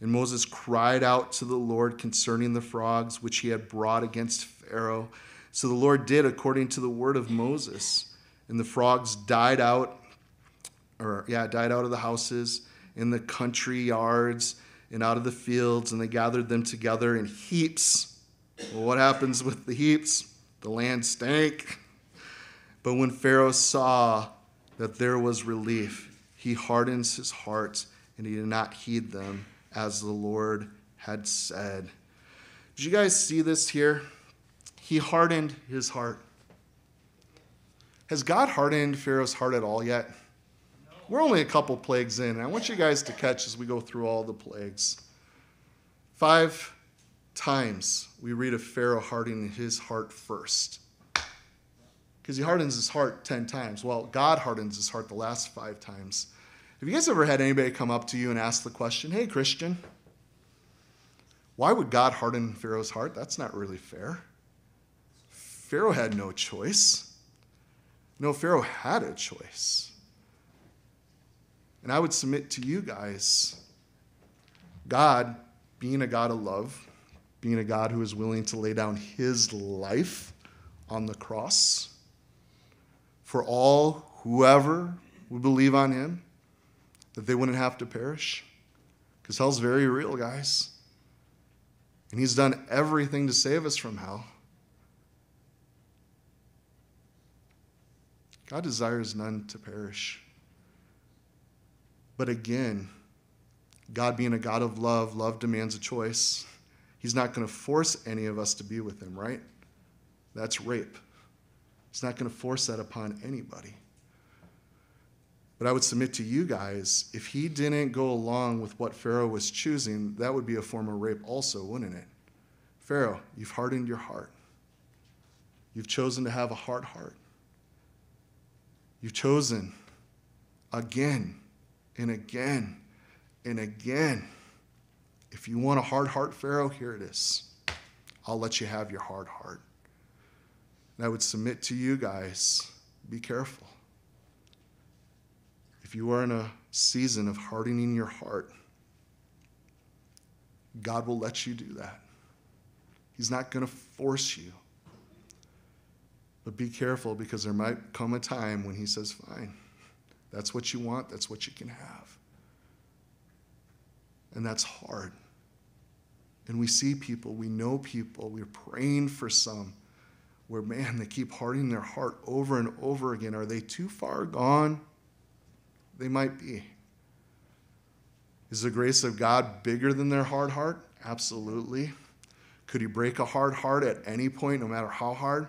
And Moses cried out to the Lord concerning the frogs which he had brought against Pharaoh. So the Lord did according to the word of Moses. And the frogs died out, or yeah, died out of the houses, in the country yards, and out of the fields, and they gathered them together in heaps. Well, what happens with the heaps? The land stank. But when Pharaoh saw that there was relief, he hardens his heart and he did not heed them as the Lord had said. Did you guys see this here? He hardened his heart. Has God hardened Pharaoh's heart at all yet? No. We're only a couple plagues in. and I want you guys to catch as we go through all the plagues. Five times we read of Pharaoh hardening his heart first because he hardens his heart 10 times. Well, God hardens his heart the last five times. Have you guys ever had anybody come up to you and ask the question, hey, Christian, why would God harden Pharaoh's heart? That's not really fair. Pharaoh had no choice. No, Pharaoh had a choice. And I would submit to you guys God, being a God of love, being a God who is willing to lay down his life on the cross, for all, whoever would believe on him, that they wouldn't have to perish. Because hell's very real, guys. And he's done everything to save us from hell. God desires none to perish. But again, God being a God of love, love demands a choice. He's not going to force any of us to be with him, right? That's rape. He's not going to force that upon anybody. But I would submit to you guys if he didn't go along with what Pharaoh was choosing, that would be a form of rape, also, wouldn't it? Pharaoh, you've hardened your heart. You've chosen to have a hard heart. You've chosen again and again and again. If you want a hard heart, Pharaoh, here it is. I'll let you have your hard heart. And I would submit to you guys be careful. If you are in a season of hardening your heart, God will let you do that. He's not going to force you. But be careful because there might come a time when He says, Fine, that's what you want, that's what you can have. And that's hard. And we see people, we know people, we're praying for some where, man, they keep hardening their heart over and over again. Are they too far gone? They might be. Is the grace of God bigger than their hard heart? Absolutely. Could He break a hard heart at any point, no matter how hard?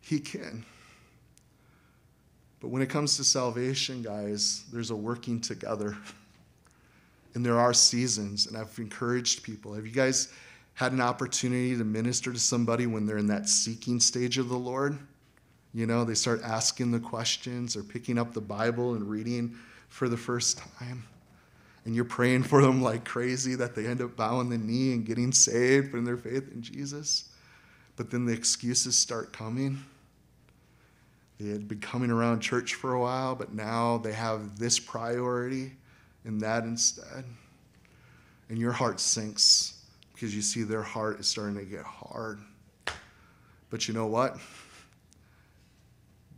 He can. But when it comes to salvation, guys, there's a working together. (laughs) And there are seasons, and I've encouraged people. Have you guys had an opportunity to minister to somebody when they're in that seeking stage of the Lord? You know, they start asking the questions or picking up the Bible and reading for the first time. And you're praying for them like crazy that they end up bowing the knee and getting saved in their faith in Jesus. But then the excuses start coming. They had been coming around church for a while, but now they have this priority and that instead. And your heart sinks because you see their heart is starting to get hard. But you know what?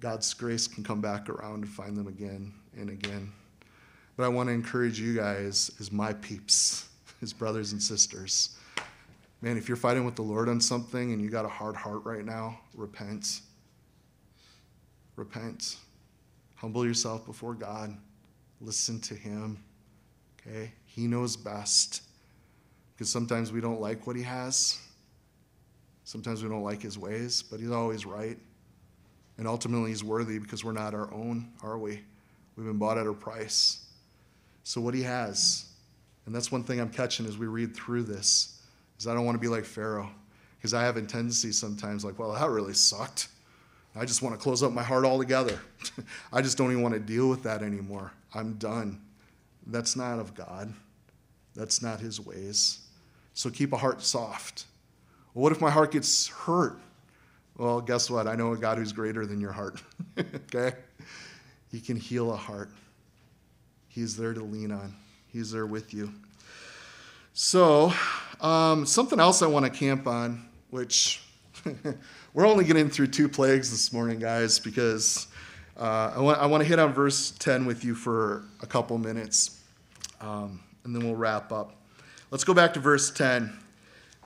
God's grace can come back around and find them again and again. But I want to encourage you guys as my peeps, (laughs) as brothers and sisters. Man, if you're fighting with the Lord on something and you got a hard heart right now, repent. Repent. Humble yourself before God. Listen to Him. Okay? He knows best. Because sometimes we don't like what He has. Sometimes we don't like His ways, but He's always right. And ultimately, He's worthy because we're not our own, are we? We've been bought at a price. So, what He has, and that's one thing I'm catching as we read through this, is I don't want to be like Pharaoh. Because I have a tendency sometimes, like, well, that really sucked. I just want to close up my heart altogether. (laughs) I just don't even want to deal with that anymore. I'm done. That's not of God. That's not His ways. So keep a heart soft. Well, what if my heart gets hurt? Well, guess what? I know a God who's greater than your heart. (laughs) okay? He can heal a heart. He's there to lean on, He's there with you. So, um, something else I want to camp on, which (laughs) we're only getting through two plagues this morning, guys, because uh, I, want, I want to hit on verse 10 with you for a couple minutes, um, and then we'll wrap up. Let's go back to verse 10.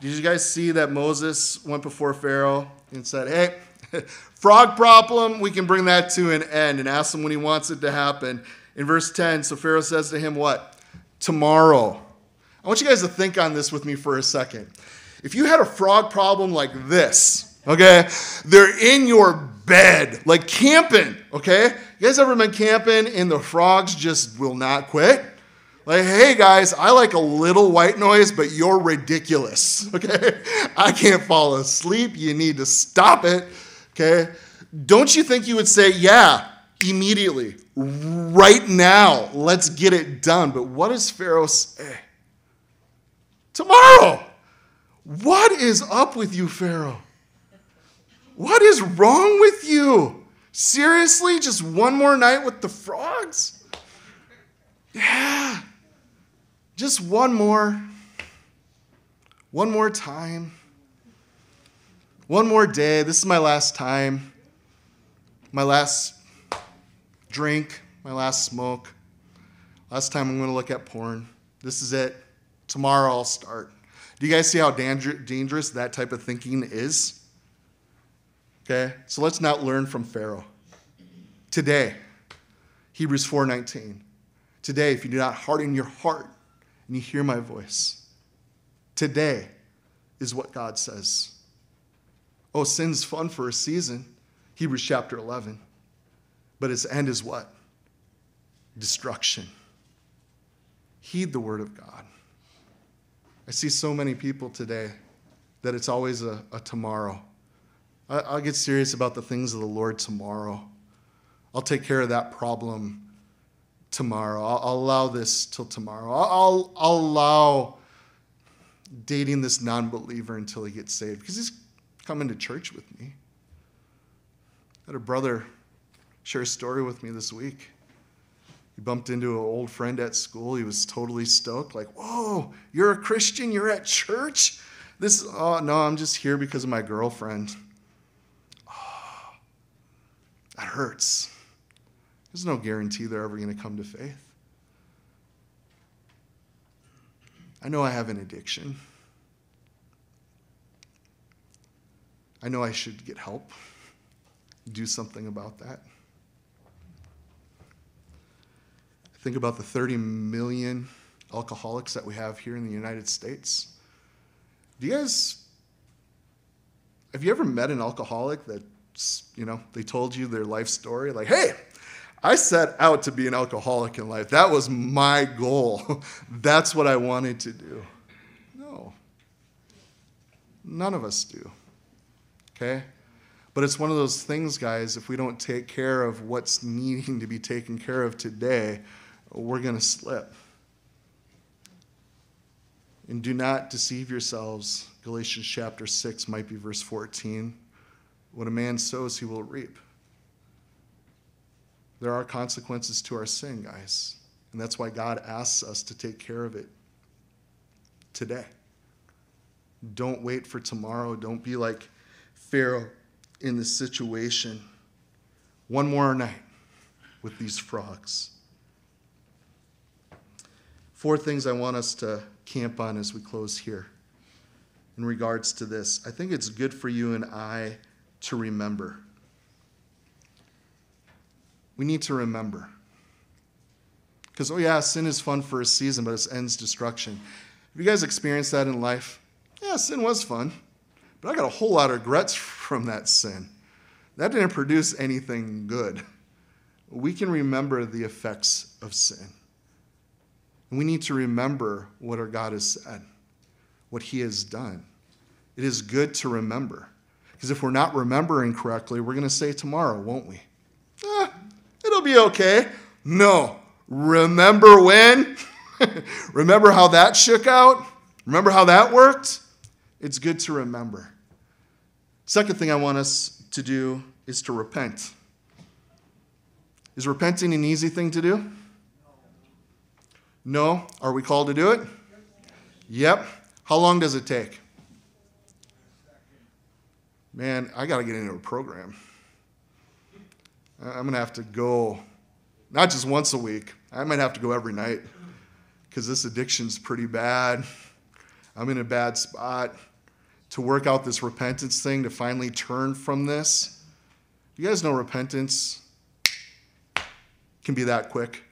Did you guys see that Moses went before Pharaoh and said, Hey, (laughs) frog problem, we can bring that to an end, and ask him when he wants it to happen? In verse 10, so Pharaoh says to him, What? Tomorrow. I want you guys to think on this with me for a second. If you had a frog problem like this, okay, they're in your bed, like camping, okay? You guys ever been camping and the frogs just will not quit? Like, hey guys, I like a little white noise, but you're ridiculous, (laughs) okay? I can't fall asleep. You need to stop it, okay? Don't you think you would say, yeah, immediately, right now, let's get it done? But what does Pharaoh say? Tomorrow. What is up with you, Pharaoh? What is wrong with you? Seriously? Just one more night with the frogs? Yeah. Just one more. One more time. One more day. This is my last time. My last drink. My last smoke. Last time I'm going to look at porn. This is it. Tomorrow I'll start. Do you guys see how dangerous that type of thinking is? Okay, so let's not learn from Pharaoh. Today, Hebrews 4:19. Today, if you do not harden your heart and you hear my voice, today is what God says. Oh, sin's fun for a season, Hebrews chapter 11. But its end is what? Destruction. Heed the word of God. I see so many people today that it's always a, a tomorrow. I, will get serious about the things of the Lord tomorrow. I'll take care of that problem tomorrow. I'll, I'll allow this till tomorrow. I'll, I'll, allow dating this non believer until he gets saved because he's coming to church with me. I had a brother share a story with me this week. He bumped into an old friend at school. He was totally stoked, like, Whoa, you're a Christian? You're at church? This, is oh, no, I'm just here because of my girlfriend. Oh, (sighs) that hurts. There's no guarantee they're ever going to come to faith. I know I have an addiction. I know I should get help, do something about that. Think about the 30 million alcoholics that we have here in the United States. Do you guys, have you ever met an alcoholic that, you know, they told you their life story? Like, hey, I set out to be an alcoholic in life. That was my goal. (laughs) That's what I wanted to do. No. None of us do. Okay? But it's one of those things, guys, if we don't take care of what's needing to be taken care of today, we're going to slip. And do not deceive yourselves. Galatians chapter 6 might be verse 14. What a man sows, he will reap. There are consequences to our sin, guys. And that's why God asks us to take care of it today. Don't wait for tomorrow. Don't be like Pharaoh in this situation. One more night with these frogs. Four things I want us to camp on as we close here in regards to this. I think it's good for you and I to remember. We need to remember. Because, oh, yeah, sin is fun for a season, but it ends destruction. Have you guys experienced that in life? Yeah, sin was fun, but I got a whole lot of regrets (laughs) from that sin. That didn't produce anything good. We can remember the effects of sin. And we need to remember what our God has said, what He has done. It is good to remember. Because if we're not remembering correctly, we're going to say tomorrow, won't we? It'll be okay. No. Remember when? (laughs) remember how that shook out? Remember how that worked? It's good to remember. Second thing I want us to do is to repent. Is repenting an easy thing to do? No. Are we called to do it? Yep. How long does it take? man, I got to get into a program. I'm going to have to go, not just once a week, I might have to go every night because this addiction's pretty bad. I'm in a bad spot to work out this repentance thing, to finally turn from this. You guys know repentance can be that quick.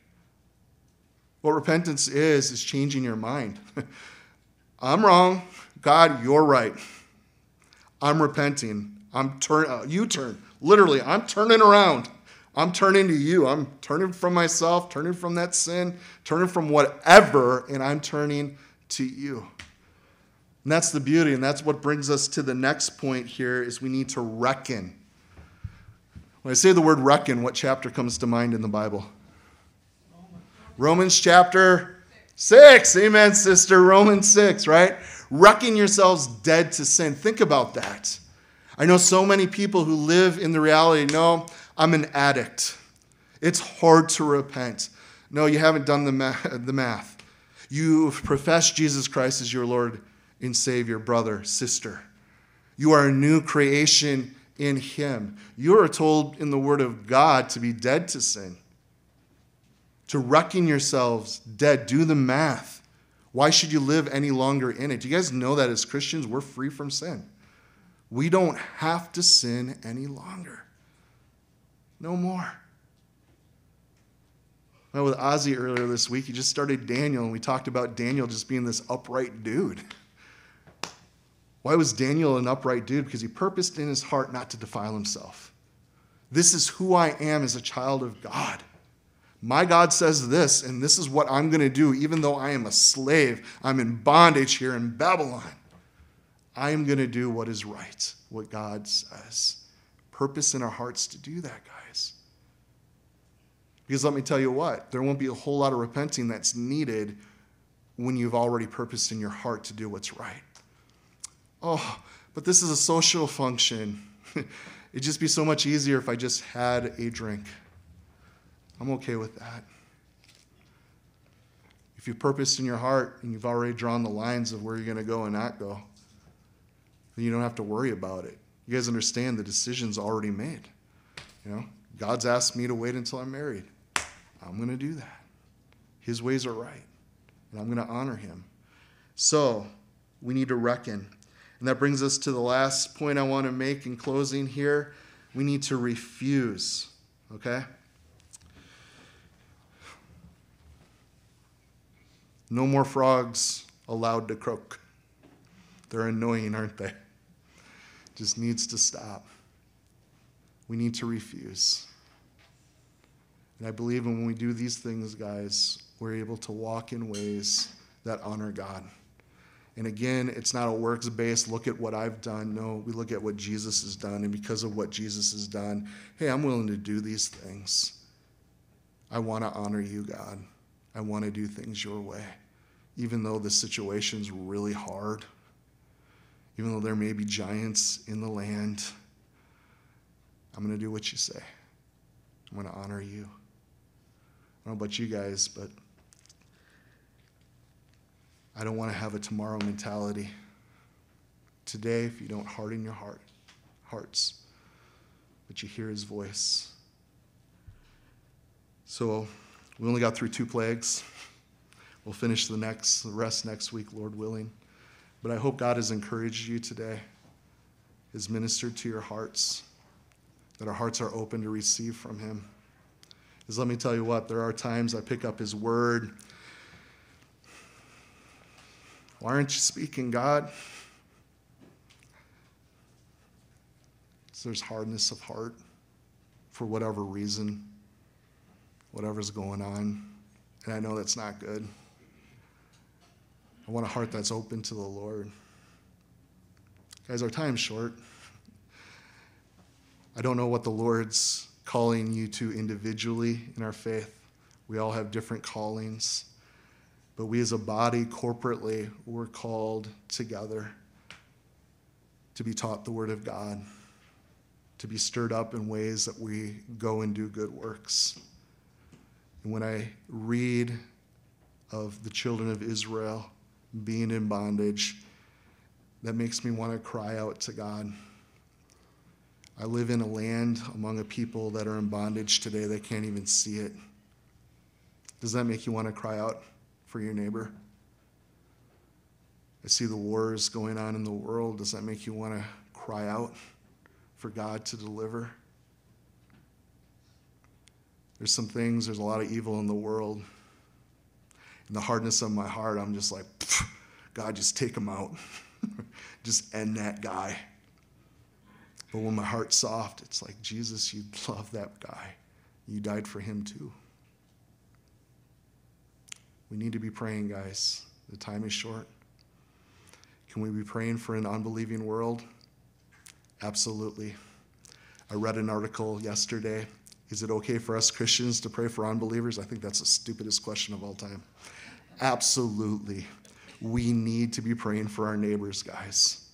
What repentance is, is changing your mind. (laughs) I'm wrong. God, you're right. I'm repenting. I'm turn. Uh, you turn. Literally, I'm turning around. I'm turning to you. I'm turning from myself, turning from that sin, turning from whatever, and I'm turning to you. And that's the beauty, and that's what brings us to the next point here is we need to reckon. When I say the word reckon, what chapter comes to mind in the Bible? Romans, chapter 6. Amen, sister. Romans 6, right? Reckon yourselves dead to sin. Think about that. I know so many people who live in the reality no, I'm an addict. It's hard to repent. No, you haven't done the math. The math. You've professed Jesus Christ as your Lord and Savior, brother, sister. You are a new creation in Him. You are told in the Word of God to be dead to sin, to reckon yourselves dead. Do the math. Why should you live any longer in it? Do you guys know that as Christians, we're free from sin? We don't have to sin any longer. No more. Well, with Ozzy earlier this week, he just started Daniel, and we talked about Daniel just being this upright dude. Why was Daniel an upright dude? Because he purposed in his heart not to defile himself. This is who I am as a child of God. My God says this, and this is what I'm going to do, even though I am a slave. I'm in bondage here in Babylon. I am going to do what is right, what God says. Purpose in our hearts to do that, guys. Because let me tell you what, there won't be a whole lot of repenting that's needed when you've already purposed in your heart to do what's right. Oh, but this is a social function. (laughs) It'd just be so much easier if I just had a drink. I'm okay with that. If you purpose in your heart and you've already drawn the lines of where you're going to go and not go, then you don't have to worry about it. You guys understand the decision's already made. You know, God's asked me to wait until I'm married. I'm going to do that. His ways are right, and I'm going to honor him. So, we need to reckon. And that brings us to the last point I want to make in closing here. We need to refuse, okay? No more frogs allowed to croak. They're annoying, aren't they? Just needs to stop. We need to refuse. And I believe when we do these things, guys, we're able to walk in ways that honor God. And again, it's not a works based look at what I've done. No, we look at what Jesus has done. And because of what Jesus has done, hey, I'm willing to do these things. I want to honor you, God. I want to do things your way. Even though the situation's really hard, even though there may be giants in the land, I'm going to do what you say. I'm going to honor you. I don't know about you guys, but I don't want to have a tomorrow mentality. Today, if you don't harden your heart, hearts, but you hear his voice. So we only got through two plagues. We'll finish the next the rest next week, Lord willing. But I hope God has encouraged you today, has ministered to your hearts, that our hearts are open to receive from him. Because let me tell you what, there are times I pick up his word why aren't you speaking, God? There's hardness of heart for whatever reason, whatever's going on. And I know that's not good. I want a heart that's open to the Lord. Guys, our time's short. I don't know what the Lord's calling you to individually in our faith. We all have different callings. But we as a body, corporately, we're called together to be taught the Word of God, to be stirred up in ways that we go and do good works. And when I read of the children of Israel being in bondage, that makes me want to cry out to God. I live in a land among a people that are in bondage today. They can't even see it. Does that make you want to cry out? for your neighbor? I see the wars going on in the world. Does that make you want to cry out for God to deliver? There's some things, there's a lot of evil in the world. The hardness of my heart, I'm just like, God, just take him out. (laughs) just end that guy. But when my heart's soft, it's like, Jesus, you love that guy. You died for him too. We need to be praying, guys. The time is short. Can we be praying for an unbelieving world? Absolutely. I read an article yesterday. Is it okay for us Christians to pray for unbelievers? I think that's the stupidest question of all time. Absolutely. We need to be praying for our neighbors, guys.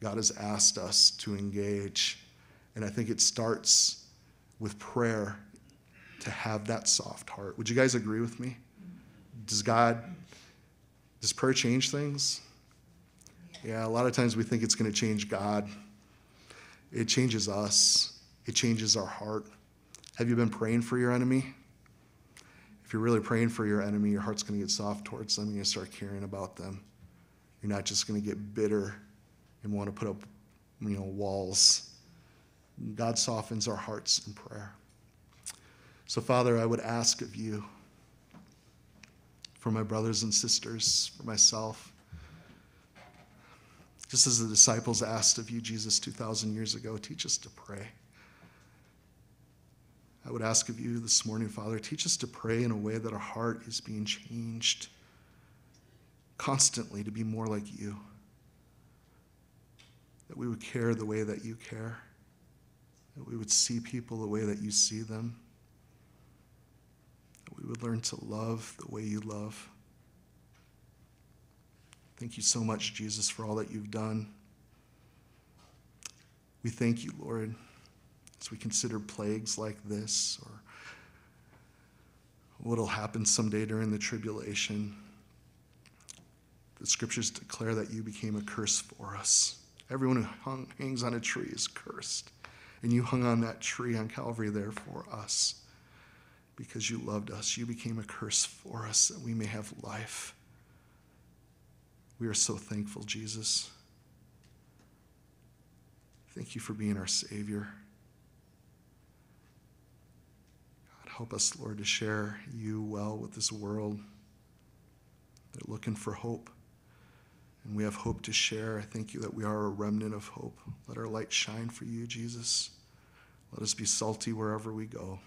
God has asked us to engage. And I think it starts with prayer to have that soft heart. Would you guys agree with me? does God, does prayer change things? Yeah, a lot of times we think it's going to change God. It changes us, it changes our heart. Have you been praying for your enemy? If you're really praying for your enemy, your heart's going to get soft towards them. You're going to start caring about them. You're not just going to get bitter and want to put up, you know, walls. God softens our hearts in prayer. So, Father, I would ask of you for my brothers and sisters, for myself. Just as the disciples asked of you, Jesus, 2,000 years ago, teach us to pray. I would ask of you this morning, Father, teach us to pray in a way that our heart is being changed constantly to be more like you. That we would care the way that you care. That we would see people the way that you see them that we would learn to love the way you love. Thank you so much, Jesus, for all that you've done. We thank you, Lord, as we consider plagues like this or what will happen someday during the tribulation. The scriptures declare that you became a curse for us. Everyone who hung, hangs on a tree is cursed. And you hung on that tree on Calvary there for us because you loved us. You became a curse for us that we may have life. We are so thankful, Jesus. Thank you for being our Savior. God, help us, Lord, to share you well with this world. They're looking for hope. And we have hope to share. I thank you that we are a remnant of hope. Let our light shine for you, Jesus. Let us be salty wherever we go.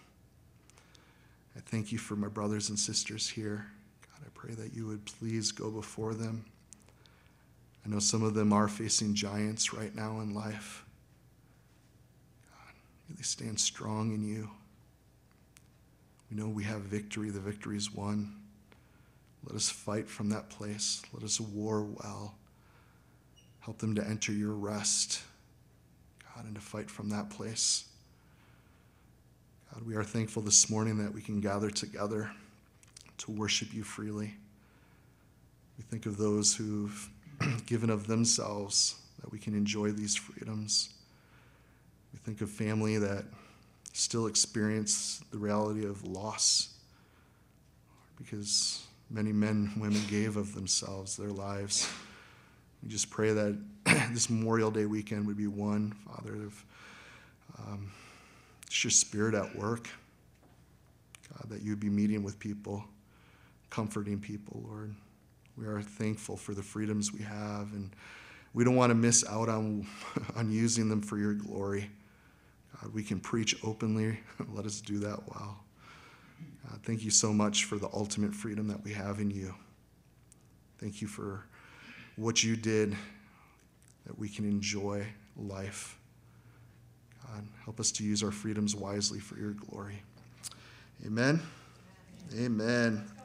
I thank you for my brothers and sisters here. God, I pray that you would please go before them. I know some of them are facing giants right now in life. God, may they stand strong in you. We know we have victory. The victory is won. Let us fight from that place. Let us war well. Help them to enter your rest, God, and to fight from that place. God, we are thankful this morning that we can gather together to worship you freely. We think of those who've (clears throat) given of themselves that we can enjoy these freedoms. We think of family that still experience the reality of loss because many men and women gave of themselves, their lives. We just pray that (clears throat) this Memorial Day weekend would be one, Father, of um, it's your spirit at work. God, that you'd be meeting with people, comforting people, Lord. We are thankful for the freedoms we have, and we don't want to miss out on, (laughs) on using them for your glory. God, we can preach openly. (laughs) Let us do that well. God, thank you so much for the ultimate freedom that we have in you. Thank you for what you did that we can enjoy life. God, help us to use our freedoms wisely for your glory. Amen. Amen.